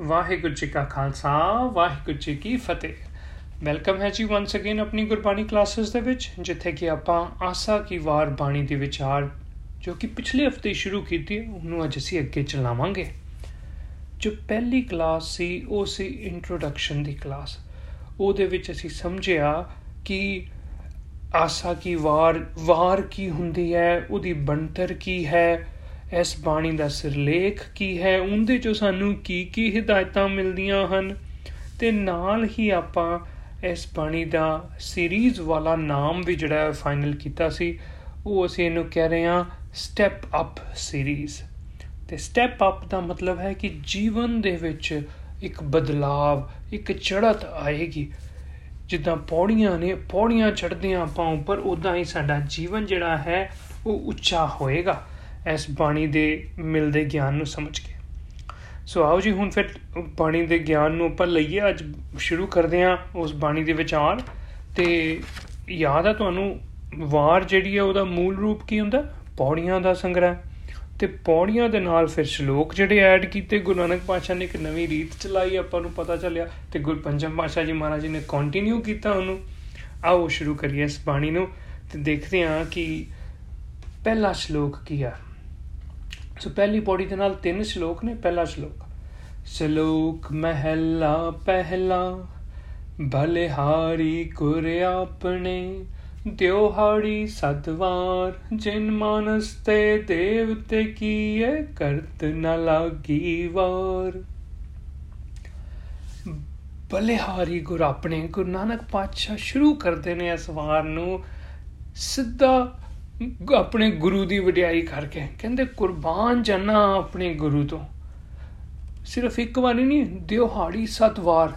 ਵਾਹਿਗੁਰੂ ਜੀ ਕਾ ਖਾਲਸਾ, ਵਾਹਿਗੁਰੂ ਜੀ ਕੀ ਫਤਿਹ। ਵੈਲਕਮ ਹੈ ਜੀ ਵਾਂਸ ਅਗੇਨ ਆਪਣੀ ਗੁਰਬਾਣੀ ਕਲਾਸਿਸ ਦੇ ਵਿੱਚ, ਜਿੱਥੇ ਕਿ ਆਪਾਂ ਆਸਾ ਕੀ ਵਾਰ ਬਾਣੀ ਦੇ ਵਿਚਾਰ, ਜੋ ਕਿ ਪਿਛਲੇ ਹਫ਼ਤੇ ਸ਼ੁਰੂ ਕੀਤੀ, ਉਹਨੂੰ ਅੱਜ ਅਸੀਂ ਅੱਗੇ ਚਲਾਵਾਂਗੇ। ਜੋ ਪਹਿਲੀ ਕਲਾਸ ਸੀ, ਉਹ ਸੀ ਇੰਟਰੋਡਕਸ਼ਨ ਦੀ ਕਲਾਸ। ਉਹਦੇ ਵਿੱਚ ਅਸੀਂ ਸਮਝਿਆ ਕਿ ਆਸਾ ਕੀ ਵਾਰ ਵਾਰ ਕੀ ਹੁੰਦੀ ਹੈ, ਉਹਦੀ ਬਣਤਰ ਕੀ ਹੈ ਇਸ ਬਾਣੀ ਦਾ ਸਿਰਲੇਖ ਕੀ ਹੈ? ਉਹਦੇ ਚੋਂ ਸਾਨੂੰ ਕੀ ਕੀ ਹਿਦਾਇਤਾਂ ਮਿਲਦੀਆਂ ਹਨ? ਤੇ ਨਾਲ ਹੀ ਆਪਾਂ ਇਸ ਬਾਣੀ ਦਾ ਸੀਰੀਜ਼ ਵਾਲਾ ਨਾਮ ਵੀ ਜਿਹੜਾ ਫਾਈਨਲ ਕੀਤਾ ਸੀ। ਉਹ ਅਸੀਂ ਇਹਨੂੰ ਕਹਿ ਰਹੇ ਹਾਂ ਸਟੈਪ ਅਪ ਸੀਰੀਜ਼ ਤੇ ਸਟੈਪ ਅਪ ਦਾ ਮਤਲਬ ਹੈ ਕਿ ਜੀਵਨ ਦੇ ਵਿੱਚ ਇੱਕ ਬਦਲਾਵ, ਇੱਕ ਚੜ੍ਹਤ ਆਏਗੀ। ਜਿੱਦਾਂ ਪੌੜੀਆਂ ਨੇ, ਪੌੜੀਆਂ ਚੜ੍ਹਦੀਆਂ ਆਪਾਂ ਉੱਪਰ ਉਦਾਂ ਹੀ ਸਾਡਾ ਜੀਵਨ ਜਿਹੜਾ ਹੈ, ਉਹ ਉੱਚਾ ਹੋਏਗਾ। ਇਸ ਬਾਣੀ ਦੇ ਮਿਲਦੇ ਗਿਆਨ ਨੂੰ ਸਮਝ ਕੇ। ਸੋ ਆਓ ਜੀ, ਹੁਣ ਫਿਰ ਬਾਣੀ ਦੇ ਗਿਆਨ ਨੂੰ ਆਪਾਂ ਲਈਏ। ਅੱਜ ਸ਼ੁਰੂ ਕਰਦੇ ਹਾਂ ਉਸ ਬਾਣੀ ਦੇ ਵਿਚਾਰ। ਤੇ ਯਾਦ ਆ ਤੁਹਾਨੂੰ, ਵਾਰ ਜਿਹੜੀ ਹੈ ਉਹਦਾ ਮੂਲ ਰੂਪ ਕੀ ਹੁੰਦਾ? ਪੌੜੀਆਂ ਦਾ ਸੰਗ੍ਰਹਿ। ਤੇ ਪੌੜੀਆਂ ਦੇ ਨਾਲ ਫਿਰ ਸ਼ਲੋਕ ਜਿਹੜੇ ਐਡ ਕੀਤੇ, ਗੁਰੂ ਨਾਨਕ ਪਾਤਸ਼ਾਹ ਨੇ ਇੱਕ ਨਵੀਂ ਰੀਤ ਚਲਾਈ, ਆਪਾਂ ਨੂੰ ਪਤਾ ਚੱਲਿਆ ਤੇ ਗੁਰ ਪੰਜਮ ਪਾਤਸ਼ਾਹ ਜੀ ਮਹਾਰਾਜ ਜੀ ਨੇ ਕੰਟੀਨਿਊ ਕੀਤਾ ਉਹਨੂੰ। ਆਓ ਸ਼ੁਰੂ ਕਰੀਏ ਇਸ ਬਾਣੀ ਨੂੰ ਤੇ ਦੇਖਦੇ ਹਾਂ ਕਿ ਪਹਿਲਾ ਸ਼ਲੋਕ ਕੀ ਹੈ ਸੋ ਪਹਿਲੀ ਪੌੜੀ ਦੇ ਨਾਲ ਤਿੰਨ ਸ਼ਲੋਕ ਨੇ, ਪਹਿਲਾ ਸ਼ਲੋਕ। ਸ਼ਲੋਕ ਮਹਿਲਾ ਪਹਿਲਾ ਬਲਿਹਾਰੀ ਕੁਰ ਆਪਣੇ ਦਿਉਹਾੜੀ ਸਤਵਾਰ, ਜਿਨ ਮਾਨਸ ਤੇ ਦੇਵਤੇ ਕੀਏ ਕਰਤ ਨ ਲਾਗੀ ਵਾਰ। ਬਲਿਹਾਰੀ ਗੁਰ ਆਪਣੇ, ਗੁਰੂ ਨਾਨਕ ਪਾਤਸ਼ਾਹ ਸ਼ੁਰੂ ਕਰਦੇ ਨੇ ਇਸ ਵਾਰ ਨੂੰ, ਸਿੱਧਾ ਆਪਣੇ ਗੁਰੂ ਦੀ ਵਡਿਆਈ ਕਰਕੇ। ਕਹਿੰਦੇ, ਕੁਰਬਾਨ ਜਾਨਾ ਆਪਣੇ ਗੁਰੂ ਤੋਂ। ਸਿਰਫ ਇੱਕ ਵਾਰੀ ਨਹੀਂ ਦਿਹਾੜੀ ਸੱਤ ਵਾਰ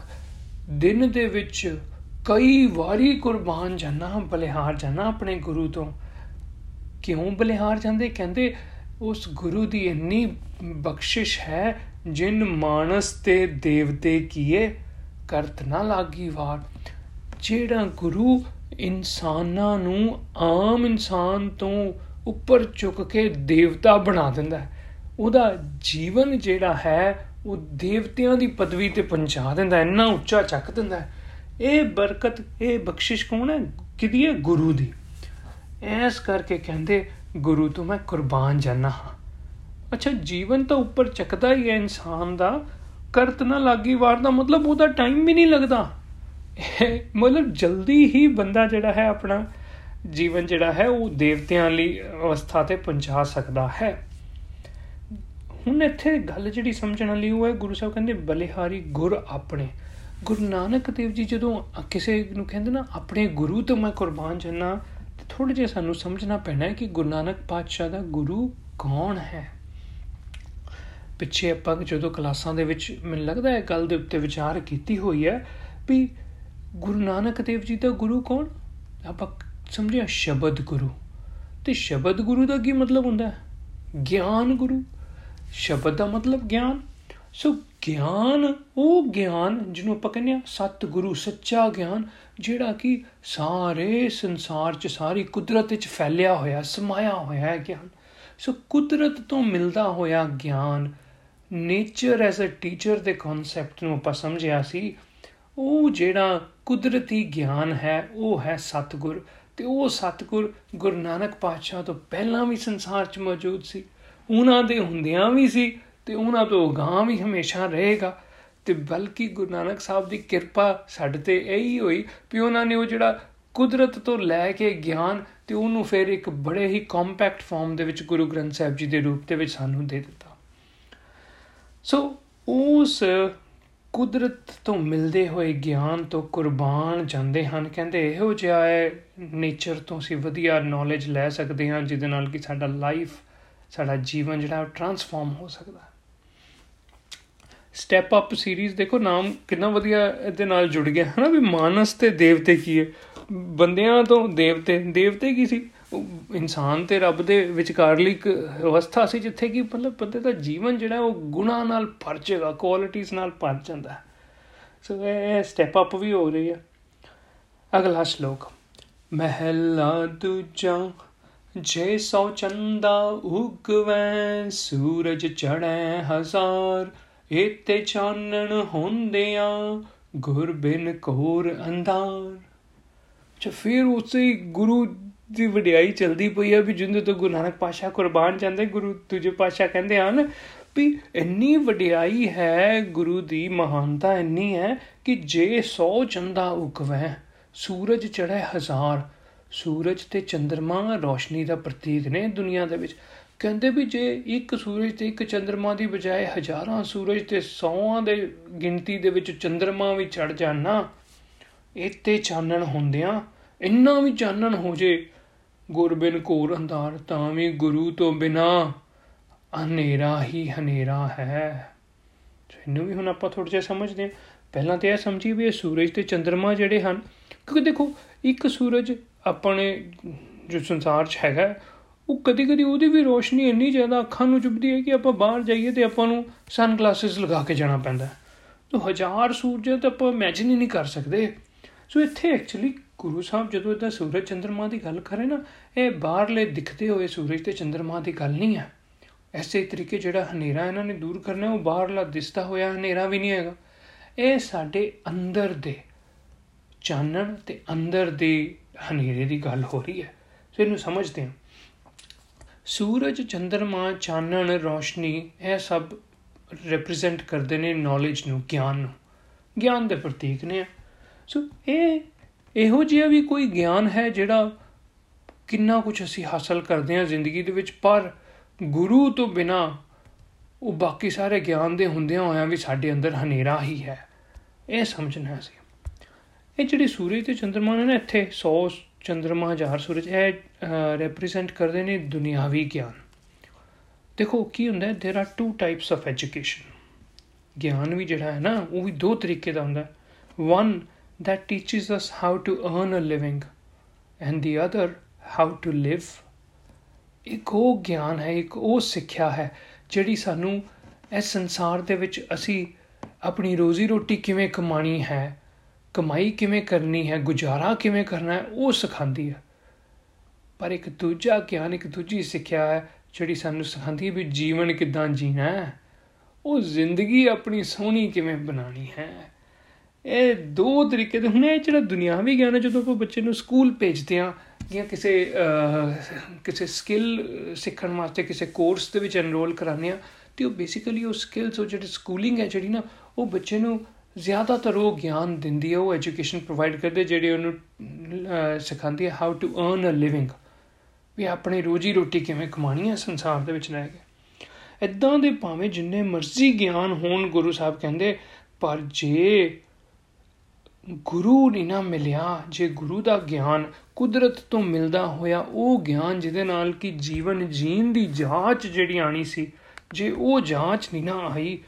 ਦਿਨ ਦੇ ਵਿੱਚ ਕਈ ਵਾਰੀ ਕੁਰਬਾਨ ਜਾਨਾ, ਬਲਿਹਾਰ ਜਾਨਾ ਆਪਣੇ ਗੁਰੂ ਤੋਂ। ਕਿਉਂ ਬਲਿਹਾਰ ਜਾਂਦੇ? ਕਹਿੰਦੇ, ਉਸ ਗੁਰੂ ਦੀ ਇੰਨੀ ਬਖਸ਼ਿਸ਼ ਹੈ, ਜਿਨ ਮਾਨਸ ਤੇ ਦੇਵਤੇ ਕੀਏ, ਕਰਤ ਨਾ ਲਾਗੀ ਵਾਰ। ਜਿਹੜਾ ਗੁਰੂ ਇਨਸਾਨਾਂ ਨੂੰ ਆਮ ਇਨਸਾਨ ਤੋਂ ਉੱਪਰ ਚੁੱਕ ਕੇ ਦੇਵਤਾ ਬਣਾ ਦਿੰਦਾ ਉਹਦਾ ਜੀਵਨ ਜਿਹੜਾ ਹੈ, ਉਹ ਦੇਵਤਿਆਂ ਦੀ ਪਦਵੀ ਤੇ ਪਹੁੰਚਾ ਦਿੰਦਾ ਇੰਨਾ ਉੱਚਾ ਚੱਕ ਦਿੰਦਾ ਇਹ ਬਰਕਤ, ਇਹ ਬਖਸ਼ਿਸ਼ ਕੌਣ ਹੈ? ਕਿਦੀ ਹੈ? ਗੁਰੂ ਦੀ। ਐਸ ਕਰਕੇ ਕਹਿੰਦੇ, ਗੁਰੂ, ਤੋਂ ਮੈਂ ਕੁਰਬਾਨ ਜਾਨਾ ਹਾਂ। ਅੱਛਾ, ਜੀਵਨ ਤਾਂ ਉੱਪਰ ਚੱਕਦਾ ਹੀ ਹੈ ਇਨਸਾਨ ਦਾ। ਕਰਤ ਨਾ ਲਾਗੀ ਵਾਰ ਦਾ ਮਤਲਬ ਉਹਦਾ ਟਾਈਮ ਵੀ ਨਹੀਂ ਲੱਗਦਾ। ਮਤਲਬ ਜਲਦੀ ਹੀ ਬੰਦਾ ਜਿਹੜਾ ਹੈ ਆਪਣਾ ਜੀਵਨ ਜਿਹੜਾ ਹੈ ਉਹ ਦੇਵਤਿਆਂ ਲਈ ਅਵਸਥਾ ਤੇ ਪਹੁੰਚਾ ਸਕਦਾ ਹੈ। ਹੁਣ ਇੱਥੇ ਗੱਲ ਜਿਹੜੀ ਸਮਝਣ ਵਾਲੀ ਉਹ ਹੈ, ਗੁਰੂ ਸਾਹਿਬ ਕਹਿੰਦੇ, ਬਲਿਹਾਰੀ ਗੁਰ ਆਪਣੇ। ਗੁਰੂ ਨਾਨਕ ਦੇਵ ਜੀ ਜਦੋਂ ਕਿਸੇ ਨੂੰ ਕਹਿੰਦੇ ਨਾ, ਆਪਣੇ ਗੁਰੂ ਤੋਂ ਮੈਂ ਕੁਰਬਾਨ ਜੰਨਾ ਤੇ ਥੋੜੇ ਜਿਹਾ ਸਾਨੂੰ ਸਮਝਣਾ ਪੈਣਾ ਹੈ ਕਿ ਗੁਰੂ ਨਾਨਕ ਪਾਤਸ਼ਾਹ ਦਾ ਗੁਰੂ ਕੌਣ ਹੈ? ਪਿੱਛੇ ਆਪਾਂ ਜਦੋਂ ਕਲਾਸਾਂ ਦੇ ਵਿੱਚ, ਮੈਨੂੰ ਲੱਗਦਾ ਹੈ, ਗੱਲ ਦੇ ਉੱਤੇ ਵਿਚਾਰ ਕੀਤੀ ਹੋਈ ਹੈ ਵੀ ਗੁਰੂ ਨਾਨਕ ਦੇਵ ਜੀ ਦਾ ਗੁਰੂ ਕੌਣ? ਆਪਾਂ ਸਮਝਿਆ ਸ਼ਬਦ ਗੁਰੂ। ਤੇ ਸ਼ਬਦ ਗੁਰੂ ਦਾ ਕੀ ਮਤਲਬ ਹੁੰਦਾ? ਹੈ ਗਿਆਨ ਗੁਰੂ। ਸ਼ਬਦ ਦਾ ਮਤਲਬ ਗਿਆਨ। ਸੋ ਗਿਆਨ, ਉਹ ਗਿਆਨ ਜਿਹਨੂੰ ਆਪਾਂ ਕਹਿੰਦੇ ਆ ਸਤ ਗੁਰੂ ਸੱਚਾ ਗਿਆਨ, ਜਿਹੜਾ ਕਿ ਸਾਰੇ ਸੰਸਾਰ 'ਚ, ਸਾਰੀ ਕੁਦਰਤ ਵਿੱਚ ਫੈਲਿਆ ਹੋਇਆ, ਸਮਾਇਆ ਹੋਇਆ ਹੈ ਗਿਆਨ। ਸੋ ਕੁਦਰਤ ਤੋਂ ਮਿਲਦਾ ਹੋਇਆ ਗਿਆਨ ਨੇਚਰ ਐਜ਼ ਅ ਟੀਚਰ ਦੇ ਕਨਸੈਪਟ ਨੂੰ ਆਪਾਂ ਸਮਝਿਆ ਸੀ, ਉਹ ਜਿਹੜਾ ਕੁਦਰਤੀ ਗਿਆਨ ਹੈ, ਉਹ ਹੈ ਸਤਗੁਰ। ਤੇ ਉਹ ਸਤਗੁਰ ਗੁਰੂ ਨਾਨਕ ਪਾਤਸ਼ਾਹ ਤੋਂ ਪਹਿਲਾਂ ਵੀ ਸੰਸਾਰ 'ਚ ਮੌਜੂਦ ਸੀ। ਉਹਨਾਂ ਦੇ ਹੁੰਦਿਆਂ ਵੀ ਸੀ ਤੇ ਉਹਨਾਂ ਤੋਂ ਗਾਂ ਵੀ ਹਮੇਸ਼ਾ ਰਹੇਗਾ। ਤੇ ਬਲਕਿ ਗੁਰੂ ਨਾਨਕ ਸਾਹਿਬ ਦੀ ਕਿਰਪਾ ਸਾਡੇ ਤੇ ਇਹੀ ਹੋਈ ਕਿ ਉਹਨਾਂ ਨੇ ਉਹ ਜਿਹੜਾ ਕੁਦਰਤ ਤੋਂ ਲੈ ਕੇ ਗਿਆਨ ਤੇ ਉਹਨੂੰ ਫਿਰ ਇੱਕ ਬੜੇ ਹੀ ਕੰਪੈਕਟ ਫਾਰਮ ਦੇ ਵਿੱਚ ਗੁਰੂ ਗ੍ਰੰਥ ਸਾਹਿਬ ਜੀ ਦੇ ਰੂਪ ਦੇ ਵਿੱਚ ਸਾਨੂੰ ਦੇ ਦਿੱਤਾ। ਸੋ ਉਸ ਕੁਦਰਤ ਤੋਂ ਮਿਲਦੇ ਹੋਏ ਗਿਆਨ ਤੋਂ ਕੁਰਬਾਨ ਜਾਂਦੇ ਹਨ। ਕਹਿੰਦੇ, ਇਹੋ ਜਿਹਾ ਹੈ ਨੇਚਰ ਤੋਂ ਅਸੀਂ ਵਧੀਆ ਨੌਲੇਜ ਲੈ ਸਕਦੇ ਹਾਂ, ਜਿਹਦੇ ਨਾਲ ਕਿ ਸਾਡਾ ਲਾਈਫ ਸਾਡਾ ਜੀਵਨ ਜਿਹੜਾ ਟਰਾਂਸਫਾਰਮ ਹੋ ਸਕਦਾ ਸਟੈਪ ਅਪ ਸੀਰੀਜ਼ ਦੇਖੋ, ਨਾਮ ਕਿੰਨਾ ਵਧੀਆ ਇਹਦੇ ਨਾਲ ਜੁੜ ਗਿਆ। ਹੈ ਨਾ ਵੀ ਮਾਨਸ ਤੇ ਦੇਵਤੇ ਕੀ ਹੈ? ਬੰਦਿਆਂ ਤੋਂ ਦੇਵਤੇ ਦੇਵਤੇ ਕੀ ਸੀ? ਇਨਸਾਨ ਤੇ ਰੱਬ ਦੇ ਵਿਚਕਾਰਲੀ ਇੱਕ ਅਵਸਥਾ ਸੀ ਜਿੱਥੇ ਕਿ ਮਤਲਬ ਬੰਦੇ ਦਾ ਜੀਵਨ ਜਿਹੜਾ ਉਹ ਗੁਣਾ ਨਾਲ ਭਰ ਜਾਏਗਾ ਕੁਆਲਿਟੀਆਂ ਨਾਲ ਭਰ ਜਾਂਦਾ ਸੋ ਇਹ ਸਟੈਪ ਅਪ ਵੀ ਹੋ ਰਹੀ ਹੈ। ਅਗਲਾ ਸ਼ਲੋਕ, ਮਹਿਲਾ ਦੂਜਾ, ਜੇ ਸੋ ਚੰਦਾ ਉਗਵੈ, ਸੂਰਜ ਚੜੈ ਹਜ਼ਾਰ, ਏਤੇ ਚਾਨਣ ਹੁੰਦਿਆਂ ਗੁਰ ਬਿਨ ਕੋਰ ਅੰਧਾਰ। ਚ ਫਿਰ ਉਸੇ ਗੁਰੂ ਦੀ ਵਡਿਆਈ ਚਲਦੀ ਪਈ ਹੈ ਵੀ ਜਿੰਦੇ ਤੋਂ ਗੁਰੂ ਨਾਨਕ ਪਾਸ਼ਾ ਕੁਰਬਾਨ ਜਾਂਦੇ, ਗੁਰੂ ਤੁਜੇ ਪਾਸ਼ਾ ਕਹਿੰਦੇ ਹਨ ਵੀ ਇੰਨੀ ਵਡਿਆਈ ਹੈ, ਗੁਰੂ ਦੀ ਮਹਾਨਤਾ ਇੰਨੀ ਹੈ ਕਿ ਜੇ 100 ਚੰਦਾ ਉਗਵੇ, ਸੂਰਜ ਚੜ੍ਹੇ ਹਜ਼ਾਰ। ਸੂਰਜ ਤੇ ਚੰ드ਰਮਾ ਰੋਸ਼ਨੀ ਦਾ ਪ੍ਰਤੀਕ ਨੇ ਦੁਨੀਆ ਦੇ ਵਿੱਚ। ਕਹਿੰਦੇ ਵੀ ਜੇ ਇੱਕ ਸੂਰਜ ਤੇ ਇੱਕ ਚੰ드ਰਮਾ ਦੀ ਬਜਾਏ ਹਜ਼ਾਰਾਂ ਸੂਰਜ ਤੇ ਸੌਆਂ ਦੇ ਗਿਣਤੀ ਦੇ ਵਿੱਚ ਚੰ드ਰਮਾ ਵੀ ਚੜ ਜਾਣਾ ਇੱਥੇ ਚਾਨਣ ਹੁੰਦਿਆਂ ਇੰਨਾ ਵੀ ਚਾਨਣ ਹੋ ਜੇ ਗੁਰਬਿਨ ਕੋਰ ਅੰਧਾਰ ਤਾਂ ਵੀ ਗੁਰੂ ਤੋਂ ਬਿਨਾ ਹਨੇਰਾ ਹੀ ਹਨੇਰਾ ਹੈ। ਇਹਨੂੰ ਵੀ ਹੁਣ ਆਪਾਂ ਥੋੜਾ ਜਿਹਾ ਸਮਝਦੇ ਹਾਂ। ਪਹਿਲਾਂ ਤੇ ਇਹ ਸਮਝੀ ਵੀ ਇਹ ਸੂਰਜ ਤੇ ਚੰ드ਰਮਾ ਜਿਹੜੇ ਹਨ, ਕਿਉਂਕਿ ਦੇਖੋ, ਇੱਕ ਸੂਰਜ ਆਪਣੇ ਜੋ ਸੰਸਾਰ 'ਚ ਹੈਗਾ, ਉਹ ਕਦੀ ਕਦੀ ਉਹਦੀ ਵੀ ਰੋਸ਼ਨੀ ਇੰਨੀ ਜ਼ਿਆਦਾ ਅੱਖਾਂ ਨੂੰ ਚੁੱਭਦੀ ਹੈ ਕਿ ਆਪਾਂ ਬਾਹਰ ਜਾਈਏ ਤੇ ਆਪਾਂ ਨੂੰ ਸਨ ਗਲਾਸਸ ਲਗਾ ਕੇ ਜਾਣਾ ਪੈਂਦਾ ਤੋ ਹਜ਼ਾਰ ਸੂਰਜ ਤਾਂ ਆਪਾਂ ਇਮੇਜਿਨ ਹੀ ਨਹੀਂ ਕਰ ਸਕਦੇ। ਸੋ ਇੱਥੇ ਐਕਚੁਅਲੀ ਗੁਰੂ ਸਾਹਿਬ, ਜਦੋਂ ਇਹਦਾ ਸੂਰਜ ਚੰ드ਰਮਾ ਦੀ ਗੱਲ ਕਰੇ ਨਾ, ਇਹ ਬਾਹਰਲੇ ਦਿਖਦੇ ਹੋਏ ਸੂਰਜ ਤੇ ਚੰ드ਰਮਾ ਦੀ ਗੱਲ ਨਹੀਂ ਹੈ। ਐਸੇ ਤਰੀਕੇ ਜਿਹੜਾ ਹਨੇਰਾ ਇਹਨਾਂ ਨੇ ਦੂਰ ਕਰਨਾ, ਉਹ ਬਾਹਰਲਾ ਦਿਸਦਾ ਹੋਇਆ ਹਨੇਰਾ ਵੀ ਨਹੀਂ ਹੈਗਾ। ਇਹ ਸਾਡੇ ਅੰਦਰ ਦੇ ਚਾਨਣ ਤੇ ਅੰਦਰ ਦੇ ਹਨੇਰੇ ਦੀ ਗੱਲ ਹੋ ਰਹੀ ਹੈ। ਸੋ ਇਹਨੂੰ ਸਮਝਦੇ ਹਾਂ। ਸੂਰਜ ਚੰਦਰਮਾ ਚਾਨਣ, ਰੋਸ਼ਨੀ, ਇਹ ਸਭ ਰਿਪਰੈਜ਼ੈਂਟ ਕਰਦੇ ਨੇ ਨੌਲੇਜ ਨੂੰ, ਗਿਆਨ ਨੂੰ। ਗਿਆਨ ਦੇ ਪ੍ਰਤੀਕ ਨੇ। ਸੋ ਇਹ ਇਹੋ ਜਿਹਾ ਵੀ ਕੋਈ ਗਿਆਨ ਹੈ ਜਿਹੜਾ ਕਿੰਨਾ ਕੁਝ ਅਸੀਂ ਹਾਸਲ ਕਰਦੇ ਹਾਂ ਜ਼ਿੰਦਗੀ ਦੇ ਵਿੱਚ? ਪਰ ਗੁਰੂ ਤੋਂ ਬਿਨਾ ਉਹ ਬਾਕੀ ਸਾਰੇ ਗਿਆਨ ਦੇ ਹੁੰਦਿਆਂ ਹੋਇਆਂ ਵੀ ਸਾਡੇ ਅੰਦਰ ਹਨੇਰਾ ਹੀ ਹੈ। ਇਹ ਸਮਝਣਾ ਸੀ। ਇਹ ਜਿਹੜੀ ਸੂਰਜ ਤੇ ਚੰ드ਰਮਾ ਨੇ ਇੱਥੇ 100 ਚੰ드ਰਮਾ 1000 ਸੂਰਜ, ਇਹ ਰਿਪਰੈਜ਼ੈਂਟ ਕਰਦੇ ਨੇ ਦੁਨਿਆਵੀ ਗਿਆਨ। ਦੇਖੋ ਕੀ ਹੁੰਦਾ ਹੈ there are two types of education ਗਿਆਨ ਵੀ ਜਿਹੜਾ ਹੈ ਨਾ, ਉਹ ਵੀ ਦੋ ਤਰੀਕੇ ਦਾ ਹੁੰਦਾ one that teaches us how to earn a living, and the other, how to live. ਇੱਕ ਉਹ ਗਿਆਨ ਹੈ, ਇੱਕ ਉਹ ਸਿੱਖਿਆ ਹੈ, ਜਿਹੜੀ ਸਾਨੂੰ ਇਸ ਸੰਸਾਰ ਦੇ ਵਿੱਚ ਅਸੀਂ ਆਪਣੀ ਰੋਜ਼ੀ ਰੋਟੀ ਕਿਵੇਂ ਕਮਾਣੀ ਹੈ, ਕਮਾਈ ਕਿਵੇਂ ਕਰਨੀ ਹੈ, ਗੁਜ਼ਾਰਾ ਕਿਵੇਂ ਕਰਨਾ ਹੈ, ਉਹ ਸਿਖਾਉਂਦੀ ਹੈ। ਪਰ ਇੱਕ ਦੂਜਾ ਗਿਆਨ, ਇੱਕ ਦੂਜੀ ਸਿੱਖਿਆ ਹੈ, ਜਿਹੜੀ ਸਾਨੂੰ ਸਿਖਾਉਂਦੀ ਹੈ ਵੀ ਜੀਵਨ ਕਿਦਾਂ ਜੀਣਾ ਹੈ, ਉਹ ਜ਼ਿੰਦਗੀ ਆਪਣੀ ਸੋਹਣੀ ਕਿਵੇਂ ਬਣਾਣੀ ਹੈ। ਇਹ ਦੋ ਤਰੀਕੇ ਦੇ, ਹੁਣ ਇਹ ਜਿਹੜਾ ਦੁਨਿਆਵੀ ਗਿਆਨ ਹੈ ਜਦੋਂ ਆਪਾਂ ਬੱਚੇ ਨੂੰ ਸਕੂਲ ਭੇਜਦੇ ਆ ਜਾਂ ਕਿਸੇ ਕਿਸੇ ਸਕਿੱਲ ਸਿੱਖਣ ਵਾਸਤੇ ਕਿਸੇ ਕੋਰਸ ਦੇ ਵਿੱਚ ਐਨਰੋਲ ਕਰਾਉਂਦੇ ਆ ਤੇ ਉਹ ਬੇਸਿਕਲੀ ਉਹ ਸਕਿੱਲਸ ਉਹ ਜਿਹੜੀ ਸਕੂਲਿੰਗ ਹੈ ਜਿਹੜੀ ਨਾ, ਉਹ ਬੱਚੇ ਨੂੰ ਜ਼ਿਆਦਾਤਰ ਉਹ ਗਿਆਨ ਦਿੰਦੀ ਹੈ, ਉਹ ਐਜੂਕੇਸ਼ਨ ਪ੍ਰੋਵਾਈਡ ਕਰਦੇ, ਜਿਹੜੇ ਉਹਨੂੰ ਸਿਖਾਉਂਦੀ ਹੈ how to earn a living ਵੀ ਆਪਣੀ ਰੋਜੀ ਰੋਟੀ ਕਿਵੇਂ ਕਮਾਣੀ ਹੈ ਸੰਸਾਰ ਦੇ ਵਿੱਚ ਰਹਿ ਕੇ। ਇਦਾਂ ਦੇ ਭਾਵੇਂ ਜਿੰਨੇ ਮਰਜ਼ੀ ਗਿਆਨ ਹੋਣ ਗੁਰੂ ਸਾਹਿਬ ਕਹਿੰਦੇ, ਪਰ ਜੇ ਗੁਰੂ ਨਹੀਂ ਨਾ ਮਿਲਿਆ, ਜੇ ਗੁਰੂ ਦਾ ਗਿਆਨ ਕੁਦਰਤ ਤੋਂ ਮਿਲਦਾ ਹੋਇਆ, ਉਹ ਗਿਆਨ ਜਿਹਦੇ ਨਾਲ ਕਿ ਜੀਵਨ ਜੀਣ ਦੀ ਜਾਂਚ ਜਿਹੜੀ ਆਣੀ ਸੀ, ਜੇ ਉਹ ਜਾਂਚ ਨਹੀਂ ਨਾ ਆਈ,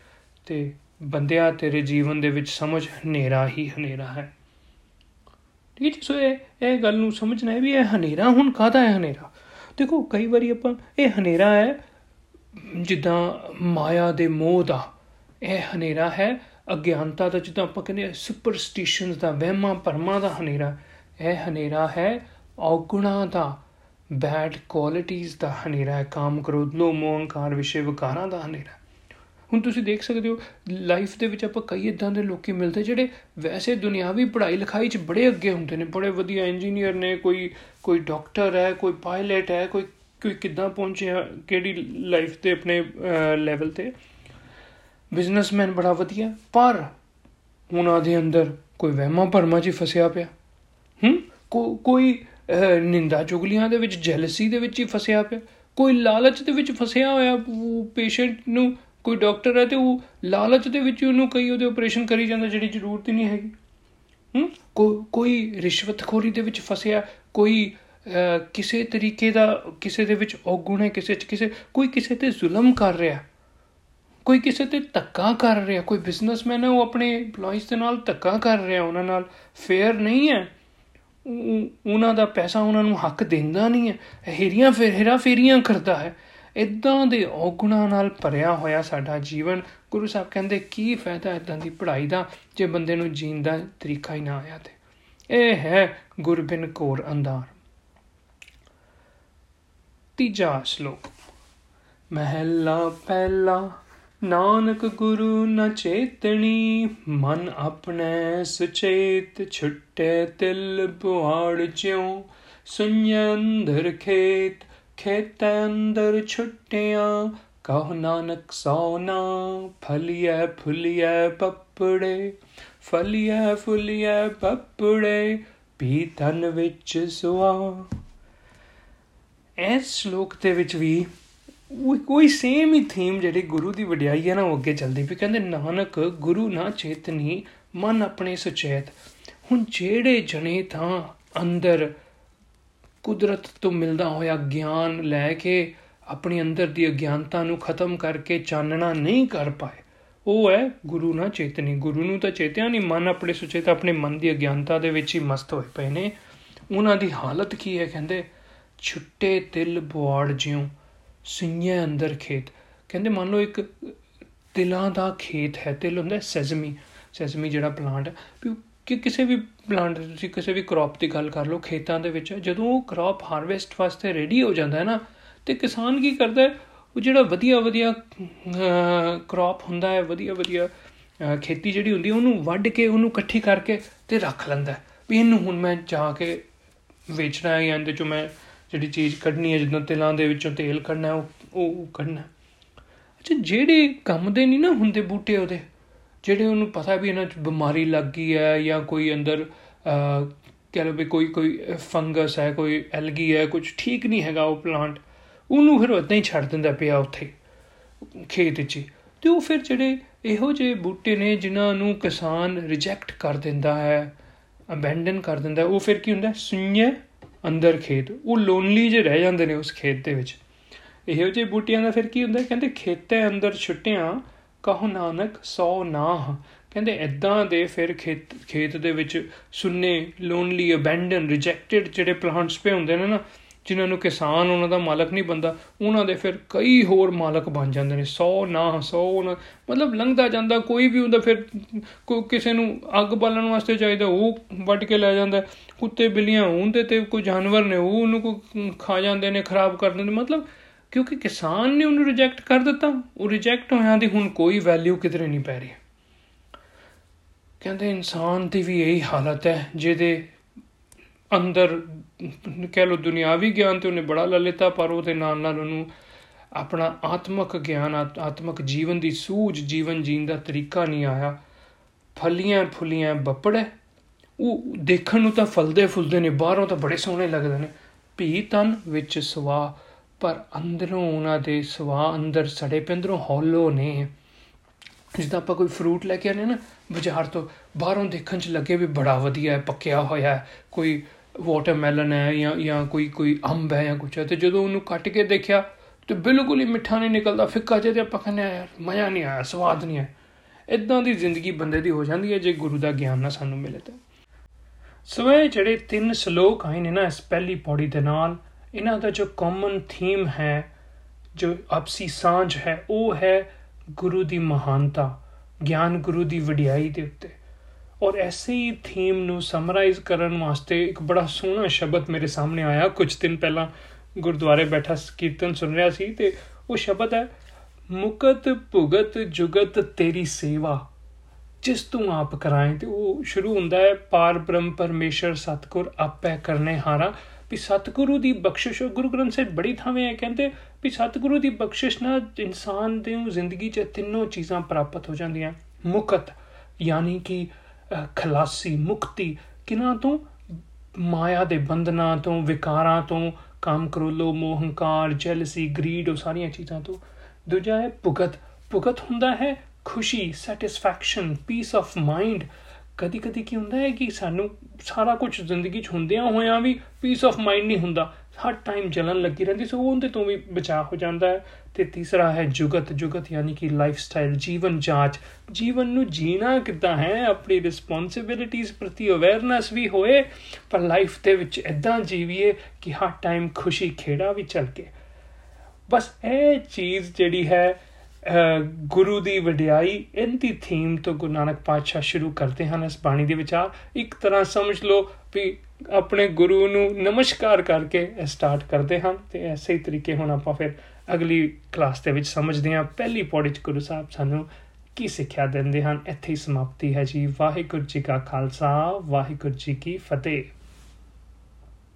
ਤੇ ਬੰਦਿਆ ਤੇਰੇ ਜੀਵਨ ਦੇ ਵਿੱਚ ਸਮਝ ਹਨੇਰਾ ਹੀ ਹਨੇਰਾ ਹੈ। ਠੀਕ ਹੈ, ਸੋ ਇਹ ਇਹ ਗੱਲ ਨੂੰ ਸਮਝਣਾ ਹੈ ਵੀ ਇਹ ਹਨੇਰਾ ਹੁਣ ਕਾਹਦਾ ਹੈ ਹਨੇਰਾ? ਦੇਖੋ, ਕਈ ਵਾਰੀ ਆਪਾਂ ਇਹ ਹਨੇਰਾ ਹੈ ਜਿੱਦਾਂ ਮਾਇਆ ਦੇ ਮੋਹ ਦਾ। ਇਹ ਹਨੇਰਾ ਹੈ ਅਗਿਆਨਤਾ ਦਾ ਜਿੱਦਾਂ ਆਪਾਂ ਕਹਿੰਦੇ ਸੁਪਰਸਟੀਸ਼ਨਸ ਦਾ, ਵਹਿਮਾਂ ਭਰਮਾਂ ਦਾ ਹਨੇਰਾ, ਇਹ ਹਨੇਰਾ ਹੈ, ਔਗੁਣਾ ਦਾ ਬੈਡ ਕੁਆਲਿਟੀਆਂ ਦਾ ਹਨੇਰਾ ਹੈ, ਕਾਮ ਕ੍ਰੋਧ ਲੋਭ ਮੋਹ, ਅਹੰਕਾਰ ਵਿਸ਼ੇ, ਵਿਕਾਰਾਂ ਦਾ ਹਨੇਰਾ। ਹੁਣ ਤੁਸੀਂ ਦੇਖ ਸਕਦੇ ਹੋ ਲਾਈਫ ਦੇ ਵਿੱਚ ਆਪਾਂ ਕਈ ਇਦਾਂ ਦੇ ਲੋਕੀ ਮਿਲਦੇ ਜਿਹੜੇ ਵੈਸੇ ਦੁਨਿਆਵੀ ਪੜ੍ਹਾਈ ਲਿਖਾਈ 'ਚ ਬੜੇ ਅੱਗੇ ਹੁੰਦੇ ਨੇ, ਬੜੇ ਵਧੀਆ ਇੰਜੀਨੀਅਰ ਨੇ, ਕੋਈ ਕੋਈ ਡਾਕਟਰ ਹੈ, ਕੋਈ ਪਾਇਲਟ ਹੈ, ਕੋਈ ਕੋਈ ਕਿੱਦਾਂ ਪਹੁੰਚਿਆ, ਕਿਹੜੀ ਲਾਈਫ ਤੇ ਆਪਣੇ ਲੈਵਲ ਤੇ। ਬਿਜ਼ਨਸਮੈਨ ਬੜਾ ਵਧੀਆ, ਪਰ ਉਹਨਾਂ ਦੇ ਅੰਦਰ ਕੋਈ ਵਹਿਮਾਂ ਭਰਮਾਂ 'ਚ ਫਸਿਆ ਪਿਆ। ਹੂੰ? ਕੋਈ ਨਿੰਦਾ ਚੁਗਲੀਆਂ ਦੇ ਵਿੱਚ ਜੈਲਸੀ ਦੇ ਵਿੱਚ ਹੀ ਫਸਿਆ ਪਿਆ। ਕੋਈ ਲਾਲਚ ਦੇ ਵਿੱਚ ਫਸਿਆ ਹੋਇਆ ਪੇਸ਼ੈਂਟ ਨੂੰ, ਕੋਈ ਡਾਕਟਰ ਹੈ ਤੇ ਉਹ ਲਾਲਚ ਦੇ ਵਿੱਚ ਉਹਨੂੰ ਕਈ ਉਹਦੇ ਆਪਰੇਸ਼ਨ ਕਰੀ ਜਾਂਦਾ ਜਿਹੜੀ ਜ਼ਰੂਰਤ ਹੀ ਨਹੀਂ ਹੈਗੀ। ਹੂੰ? ਕੋਈ ਰਿਸ਼ਵਤਖੋਰੀ ਦੇ ਵਿੱਚ ਫਸਿਆ, ਕੋਈ ਕਿਸੇ ਤਰੀਕੇ ਦਾ, ਕਿਸੇ ਦੇ ਵਿੱਚ ਔਗੁਣ ਹੈ, ਕਿਸੇ ਚ ਕਿਸੇ, ਕੋਈ ਕਿਸੇ ਤੇ ਜ਼ੁਲਮ ਕਰ ਰਿਹਾ। ਕੋਈ ਕਿਸੇ ਤੇ ਧੱਕਾ ਕਰ ਰਿਹਾ, ਕੋਈ ਬਿਜ਼ਨਸਮੈਨ ਹੈ, ਉਹ ਆਪਣੇ EMPLOYEES ਦੇ ਨਾਲ ਧੱਕਾ ਕਰ ਰਿਹਾ, ਉਹਨਾਂ ਨਾਲ ਫੇਅਰ ਨਹੀਂ ਹੈ। ਉਹਨਾਂ ਦਾ ਪੈਸਾ ਉਹਨਾਂ ਨੂੰ ਹੱਕ ਦਿੰਦਾ ਨਹੀਂ ਹੈ। ਹੀਰੀਆਂ ਫੇਰ ਹੀਰਾ ਫੇਰੀਆਂ ਕਰਦਾ ਹੈ। ਇਦਾਂ ਦੇ ਔਗੁਣਾ ਨਾਲ ਭਰਿਆ ਹੋਇਆ ਸਾਡਾ ਜੀਵਨ, ਗੁਰੂ ਸਾਹਿਬ ਕਹਿੰਦੇ, ਕੀ ਫਾਇਦਾ ਇਦਾਂ ਦੀ ਪੜ੍ਹਾਈ ਦਾ, ਜੇ ਬੰਦੇ ਨੂੰ ਜੀਣ ਦਾ ਤਰੀਕਾ ਹੀ ਨਾ ਆਇਆ ਤੇ? ਇਹ ਹੈ ਗੁਰਬਿਨ ਕੋਰ ਅੰਧਾਰ। ਤੀਜਾ ਸ਼ਲੋਕ, ਮਹਿਲਾ ਪਹਿਲਾ ਨਾਨਕ ਗੁਰੂ ਨ ਚੇਤਣੀ, ਮਨ ਆਪਣੇ ਸੁਚੇਤ ਛੁੱਟੇ ਤਿਲ ਬੁਆੜ ਜਿਉ ਸੁਨਿਆ ਅੰਦਰ ਖੇਤ ਖੇਤ ਅੰਦਰ ਛੁੱਟਿਆ। ਕਹ ਨਾਨਕ ਸੋਨਾ ਫਲਿਆ ਫੁਲਿਆ ਪਪੜੇ। ਫਲਿਆ ਫੁਲਿਆ ਪਪੜੇ ਪੀਤਨ ਵਿੱਚ ਸੁਆ। ਇਸ ਸ਼ਲੋਕ ਦੇ ਵਿੱਚ ਵੀ ਕੋਈ ਸੇਮ ਹੀ ਥੀਮ ਜਿਹੜੀ ਗੁਰੂ ਦੀ ਵਡਿਆਈ ਹੈ ਨਾ, ਉਹ ਅੱਗੇ ਚੱਲਦੀ ਵੀ ਕਹਿੰਦੇ, ਨਾਨਕ, ਗੁਰੂ ਨਾ ਚੇਤਨੀ, ਮਨ ਆਪਣੇ ਸੁਚੇਤ। ਹੁਣ ਜਿਹੜੇ ਜਣੇ ਤਾਂ ਅੰਦਰ ਕੁਦਰਤ ਤੋਂ ਮਿਲਦਾ ਹੋਇਆ ਗਿਆਨ ਲੈ ਕੇ ਆਪਣੀ ਅੰਦਰ ਦੀ ਅਗਿਆਨਤਾ ਨੂੰ ਖਤਮ ਕਰਕੇ ਚਾਨਣਾ ਨਹੀਂ ਕਰ ਪਾਏ, ਉਹ ਹੈ ਗੁਰੂ ਨਾ ਚੇਤਨੀ। ਗੁਰੂ ਨੂੰ ਤਾਂ ਚੇਤਿਆ ਨਹੀਂ, ਮਨ ਆਪਣੇ ਸੁਚੇਤ, ਆਪਣੇ ਮਨ ਦੀ ਅਗਿਆਨਤਾ ਦੇ ਵਿੱਚ ਹੀ ਮਸਤ ਹੋਏ ਪਏ ਨੇ। ਉਹਨਾਂ ਦੀ ਹਾਲਤ ਕੀ ਹੈ? ਕਹਿੰਦੇ, ਛੁੱਟੇ ਤਿਲ ਬੁਆੜ ਜਿਉ। ਸਿੰਨੇ ਅੰਦਰ ਖੇਤ। ਕਹਿੰਦੇ ਮੰਨ ਲਓ ਇੱਕ ਤਿਲਾਂ ਦਾ ਖੇਤ ਹੈ, ਤਿਲ ਹੁੰਦਾ ਸੈਜ਼ਮੀ ਸੈਜ਼ਮੀ ਜਿਹੜਾ ਪਲਾਂਟ ਹੈ। ਕਿ ਕਿਸੇ ਵੀ ਪਲਾਂਟ ਤੁਸੀਂ ਕਿਸੇ ਵੀ ਕ੍ਰੌਪ ਦੀ ਗੱਲ ਕਰ ਲਓ ਖੇਤਾਂ ਦੇ ਵਿੱਚ, ਜਦੋਂ ਉਹ ਕ੍ਰੌਪ ਹਾਰਵੈਸਟ ਵਾਸਤੇ ਰੈਡੀ ਹੋ ਜਾਂਦਾ ਹੈ ਨਾ, ਤੇ ਕਿਸਾਨ ਕੀ ਕਰਦਾ ਹੈ? ਉਹ ਜਿਹੜਾ ਵਧੀਆ ਵਧੀਆ ਕ੍ਰੌਪ ਹੁੰਦਾ ਹੈ ਵਧੀਆ ਵਧੀਆ ਖੇਤੀ ਜਿਹੜੀ ਹੁੰਦੀ ਉਹਨੂੰ ਵੱਢ ਕੇ, ਉਹਨੂੰ ਇਕੱਠੀ ਕਰਕੇ ਤੇ ਰੱਖ ਲੈਂਦਾ ਵੀ ਇਹਨੂੰ ਹੁਣ ਮੈਂ ਜਾ ਕੇ ਵੇਚਣਾ ਹੈ ਜਾਂ ਇਹਦੇ ਚੋਂ ਮੈਂ ਜਿਹੜੀ ਚੀਜ਼ ਕੱਢਣੀ ਹੈ, ਜਿੱਦਾਂ ਤਿਲਾਂ ਦੇ ਵਿੱਚੋਂ ਤੇਲ ਕੱਢਣਾ ਉਹ ਉਹ ਕੱਢਣਾ ਅੱਛਾ, ਜਿਹੜੇ ਕੰਮ ਦੇ ਨਹੀਂ ਨਾ ਹੁੰਦੇ ਬੂਟੇ ਉਹਦੇ, ਜਿਹੜੇ ਉਹਨੂੰ ਪਤਾ ਵੀ ਇਹਨਾਂ 'ਚ ਬਿਮਾਰੀ ਲੱਗ ਗਈ ਹੈ ਜਾਂ ਕੋਈ ਅੰਦਰ ਕਹ ਲਓ ਵੀ ਕੋਈ ਕੋਈ ਫੰਗਸ ਹੈ, ਕੋਈ ਐਲਗੀ ਹੈ ਕੁਝ ਠੀਕ ਨਹੀਂ ਹੈਗਾ ਉਹ ਪਲਾਂਟ, ਉਹਨੂੰ ਫਿਰ ਉਦਾਂ ਹੀ ਛੱਡ ਦਿੰਦਾ ਪਿਆ ਉੱਥੇ, ਖੇਤ 'ਚ। ਤੇ ਉਹ ਫਿਰ ਜਿਹੜੇ ਇਹੋ ਜਿਹੇ ਬੂਟੇ ਨੇ ਜਿਨ੍ਹਾਂ ਨੂੰ ਕਿਸਾਨ ਰਿਜੈਕਟ ਕਰ ਦਿੰਦਾ ਹੈ ਅਬੈਂਡਨ ਕਰ ਦਿੰਦਾ ਉਹ ਫਿਰ ਕੀ ਹੁੰਦਾ? ਸੁਣਿਆ ਅੰਦਰ ਖੇਤ, ਉਹ ਲੋਨਲੀ ਜੇ ਰਹਿ ਜਾਂਦੇ ਨੇ ਉਸ ਖੇਤ ਦੇ ਵਿੱਚ। ਇਹੋ ਜਿਹੇ ਬੂਟਿਆਂ ਦਾ ਫਿਰ ਕੀ ਹੁੰਦਾ? ਕਹਿੰਦੇ ਖੇਤੇ ਅੰਦਰ ਛੁੱਟਿਆਂ, ਕਹੋ ਨਾਨਕ ਸੋ ਨਾਹ। ਕਹਿੰਦੇ ਐਦਾਂ ਦੇ ਫਿਰ ਖੇਤ ਖੇਤ ਦੇ ਵਿੱਚ ਸੁੰਨੇ ਲੋਨਲੀ ਅਬੈਂਡਨ ਰਿਜੈਕਟਡ ਜਿਹੜੇ ਪਲਾਂਟਸ ਪੇ ਹੁੰਦੇ ਨੇ ਨਾ ਜਿਨ੍ਹਾਂ ਨੂੰ ਕਿਸਾਨ, ਉਹਨਾਂ ਦਾ ਮਾਲਕ ਨਹੀਂ ਬੰਦਾ ਉਹਨਾਂ ਦੇ ਫਿਰ ਕਈ ਹੋਰ ਮਾਲਕ ਬਣ ਜਾਂਦੇ ਨੇ। 100 ਨਾ 100 ਮਤਲਬ ਲੰਘਦਾ ਜਾਂਦਾ, ਕੋਈ ਵੀ ਹੁੰਦਾ, ਫਿਰ ਕੋਈ ਕਿਸੇ ਨੂੰ ਅੱਗ ਬਾਲਣ ਵਾਸਤੇ ਚਾਹੀਦਾ, ਉਹ ਵੱਢ ਕੇ ਲੈ ਜਾਂਦਾ। ਕੁੱਤੇ ਬਿੱਲੀਆਂ ਹੁੰਦੇ ਤੇ ਕੋਈ ਜਾਨਵਰ ਨੇ, ਉਹ ਉਹਨੂੰ ਕੋ ਖਾ ਜਾਂਦੇ ਨੇ, ਖਰਾਬ ਕਰ ਦਿੰਦੇ ਮਤਲਬ ਕਿਉਂਕਿ ਕਿਸਾਨ ਨੇ ਉਹਨੂੰ ਰਿਜੈਕਟ ਕਰ ਦਿੱਤਾ। ਉਹ ਰਿਜੈਕਟ ਹੋਇਆਂ ਦੀ ਹੁਣ ਕੋਈ ਵੈਲਿਊ ਕਿਧਰੇ ਨਹੀਂ ਪੈ ਰਹੀ। ਕਹਿੰਦੇ ਇਨਸਾਨ ਦੀ ਵੀ ਇਹੀ ਹਾਲਤ ਹੈ, ਜਿਹਦੇ ਅੰਦਰ ਕਹਿ ਲੋ ਦੁਨਿਆਵੀ ਗਿਆਨ ਤੇ ਉਹਨੇ ਬੜਾ ਲੈ ਲਿੱਤਾ, ਪਰ ਉਹਦੇ ਨਾਲ ਨਾਲ ਉਹਨੂੰ ਆਪਣਾ ਆਤਮਿਕ ਗਿਆਨ ਆਤਮਿਕ ਜੀਵਨ ਦੀ ਸੂਝ ਜੀਵਨ ਜੀਣ ਦਾ ਤਰੀਕਾ ਨਹੀਂ ਆਇਆ। ਫਲੀਆਂ ਫੁੱਲੀਆਂ ਬੱਪੜੇ ਉਹ ਦੇਖਣ ਨੂੰ ਤਾਂ ਫਲਦੇ ਫੁੱਲਦੇ ਨੇ, ਬਾਹਰੋਂ ਤਾਂ ਬੜੇ ਸੋਹਣੇ ਲੱਗਦੇ ਨੇ। ਭੀ ਤਨ ਵਿੱਚ ਸਵਾ, ਪਰ ਅੰਦਰੋਂ ਉਹਨਾਂ ਦੇ ਸਵਾ ਅੰਦਰ ਸੜੇ ਪੈਂਦਰੋਂ ਹੌਲੋ ਨੇ। ਜਿੱਦਾਂ ਆਪਾਂ ਕੋਈ ਫਰੂਟ ਲੈ ਕੇ ਆਨੇ ਨਾ, ਬਾਜ਼ਾਰ ਤੋਂ, ਬਾਹਰੋਂ ਦੇਖਣ 'ਚ ਲੱਗੇ ਵੀ ਬੜਾ ਵਧੀਆ ਹੈ, ਪੱਕਿਆ ਹੋਇਆ ਹੈ। ਕੋਈ ਵਾਟਰਮੈਲਨ ਹੈ ਜਾਂ ਜਾਂ ਕੋਈ ਕੋਈ ਅੰਬ ਹੈ ਜਾਂ ਕੁਝ ਹੈ, ਤੇ ਜਦੋਂ ਉਹਨੂੰ ਕੱਟ ਕੇ ਦੇਖਿਆ, ਤੇ ਬਿਲਕੁਲ ਹੀ ਮਿੱਠਾ ਨਹੀਂ ਨਿਕਲਦਾ, ਫਿੱਕਾ ਜਿਹਾ ਤੇ ਆਪਾਂ ਕਹਿੰਦੇ ਯਾਰ, ਮਜ਼ਾ ਨਹੀਂ ਆਇਆ, ਸਵਾਦ ਨਹੀਂ ਆਇਆ। ਇਦਾਂ ਦੀ ਜ਼ਿੰਦਗੀ ਬੰਦੇ ਦੀ ਹੋ ਜਾਂਦੀ ਹੈ ਜੇ ਗੁਰੂ ਦਾ ਗਿਆਨ ਨਾ ਸਾਨੂੰ ਮਿਲੇ ਤਾਂ। ਸਵੇ ਜਿਹੜੇ ਤਿੰਨ ਸ਼ਲੋਕ ਆਏ ਨੇ ਨਾ ਇਸ ਪਹਿਲੀ ਪੌੜੀ ਦੇ ਨਾਲ, ਇਹਨਾਂ ਦਾ ਜੋ ਕਾਮਨ ਥੀਮ ਹੈ, ਜੋ ਆਪਸੀ ਸਾਂਝ ਹੈ, ਉਹ ਹੈ ਗੁਰੂ ਦੀ ਮਹਾਨਤਾ, ਗਿਆਨ ਗੁਰੂ ਦੀ ਵਡਿਆਈ ਦੇ ਉੱਤੇ। ਔਰ ਐਸੇ ਹੀ ਥੀਮ ਨੂੰ ਸਮਰਾਈਜ਼ ਕਰਨ ਵਾਸਤੇ ਇੱਕ ਬੜਾ ਸੋਹਣਾ ਸ਼ਬਦ ਮੇਰੇ ਸਾਹਮਣੇ ਆਇਆ। ਕੁਝ ਦਿਨ ਪਹਿਲਾਂ ਗੁਰਦੁਆਰੇ ਬੈਠਾ ਕੀਰਤਨ ਸੁਣ ਰਿਹਾ ਸੀ ਤੇ ਉਹ ਸ਼ਬਦ ਹੈ, ਮੁਕਤ ਭੁਗਤ ਜੁਗਤ ਤੇਰੀ ਸੇਵਾ, ਜਿਸ ਤੂੰ ਆਪ ਕਰਾਏ। ਤੇ ਉਹ ਸ਼ੁਰੂ ਹੁੰਦਾ ਹੈ, ਪਾਰ ਬ੍ਰਹਮ ਪਰਮੇਸ਼ਰ ਸਤਗੁਰ ਆਪੇ ਕਰਨੇ ਹਾਰਾ। ਵੀ ਸਤਗੁਰੂ ਦੀ ਬਖਸ਼ਿਸ਼ ਗੁਰੂ ਗ੍ਰੰਥ ਸਾਹਿਬ ਬੜੀ ਥਾਵੇਂ ਹੈ ਕਹਿੰਦੇ ਵੀ ਸਤਗੁਰੂ ਦੀ ਬਖਸ਼ਿਸ਼ ਨਾਲ ਇਨਸਾਨ ਦੀ ਜ਼ਿੰਦਗੀ 'ਚ ਤਿੰਨੋਂ ਚੀਜ਼ਾਂ ਪ੍ਰਾਪਤ ਹੋ ਜਾਂਦੀਆਂ। ਮੁਕਤ, ਯਾਨੀ ਕਿ ਖਲਾਸੀ, ਮੁਕਤੀ ਕਿਨਾਂ ਤੋਂ? ਮਾਇਆ ਦੇ ਬੰਧਨਾਂ ਤੋਂ, ਵਿਕਾਰਾਂ ਤੋਂ, ਕਾਮ ਕਰੋਲੋ, ਮੋਹ, ਹੰਕਾਰ ਜੈਲਸੀ ਗਰੀਡ ਉਹ ਸਾਰੀਆਂ ਚੀਜ਼ਾਂ ਤੋਂ। ਦੂਜਾ ਹੈ ਭੁਗਤ। ਭੁਗਤ ਹੁੰਦਾ ਹੈ ਖੁਸ਼ੀ ਸੈਟੀਸਫੈਕਸ਼ਨ ਪੀਸ ਆਫ ਮਾਈਂਡ ਕਦੀ ਕਦੀ ਕੀ ਹੁੰਦਾ ਹੈ ਕਿ ਸਾਨੂੰ ਸਾਰਾ ਕੁਝ ਜ਼ਿੰਦਗੀ 'ਚ ਹੁੰਦਿਆਂ ਹੋਇਆਂ ਵੀ ਪੀਸ ਆਫ ਮਾਈਂਡ ਨਹੀਂ ਹੁੰਦਾ। ਹਰ ਟਾਈਮ ਜਲਨ ਲੱਗੀ ਰਹਿੰਦੀ, ਸੋ ਉਹਦੇ ਤੋਂ ਵੀ ਬਚਾਅ ਹੋ ਜਾਂਦਾ ਹੈ। ਤੇ ਤੀਸਰਾ ਹੈ ਜੁਗਤ ਜੁਗਤ ਯਾਨੀ ਕਿ ਲਾਈਫ ਸਟਾਈਲ ਜੀਵਨ ਜਾਂਚ। ਜੀਵਨ ਨੂੰ ਜੀਣਾ ਕਿੱਦਾਂ ਹੈ? ਆਪਣੀ ਰਿਸਪੌਂਸਿਬਿਲਿਟੀਆਂ ਪ੍ਰਤੀ ਅਵੇਅਰਨੈਸ ਵੀ ਹੋਏ, ਪਰ ਲਾਈਫ ਦੇ ਵਿੱਚ ਇਦਾਂ ਜੀਵੀਏ ਕਿ ਹਰ ਟਾਈਮ ਖੁਸ਼ੀ ਖੇੜਾ ਵੀ ਚੱਲ ਕੇ। ਬਸ ਇਹ ਚੀਜ਼ ਜਿਹੜੀ ਹੈ ਗੁਰੂ ਦੀ ਵਡਿਆਈ ਇੰਤੀ ਥੀਮ ਤੋਂ ਗੁਰੂ ਨਾਨਕ ਪਾਤਸ਼ਾਹ ਸ਼ੁਰੂ ਕਰਦੇ ਹਨ ਇਸ ਬਾਣੀ ਦੇ ਵਿਚਾਰ ਇੱਕ ਤਰ੍ਹਾਂ ਸਮਝ ਲਓ ਵੀ ਆਪਣੇ ਗੁਰੂ ਨੂੰ ਨਮਸਕਾਰ ਕਰਕੇ ਸਟਾਰਟ ਕਰਦੇ ਹਨ ਤੇ ਐਸੇ ਹੀ ਤਰੀਕੇ ਹੁਣ ਆਪਾਂ ਫਿਰ ਅਗਲੀ ਕਲਾਸ ਦੇ ਵਿੱਚ ਸਮਝਦੇ ਹਾਂ। ਪਹਿਲੀ ਪੌੜੀ ਚ ਗੁਰੂ ਸਾਹਿਬ ਸਾਨੂੰ ਕੀ ਸਿੱਖਿਆ ਦਿੰਦੇ ਹਨ? ਇੱਥੇ ਹੀ ਸਮਾਪਤੀ ਹੈ ਜੀ। ਵਾਹਿਗੁਰੂ ਜੀ ਕਾ ਖਾਲਸਾ, ਵਾਹਿਗੁਰੂ ਜੀ ਕੀ ਫਤਿਹ।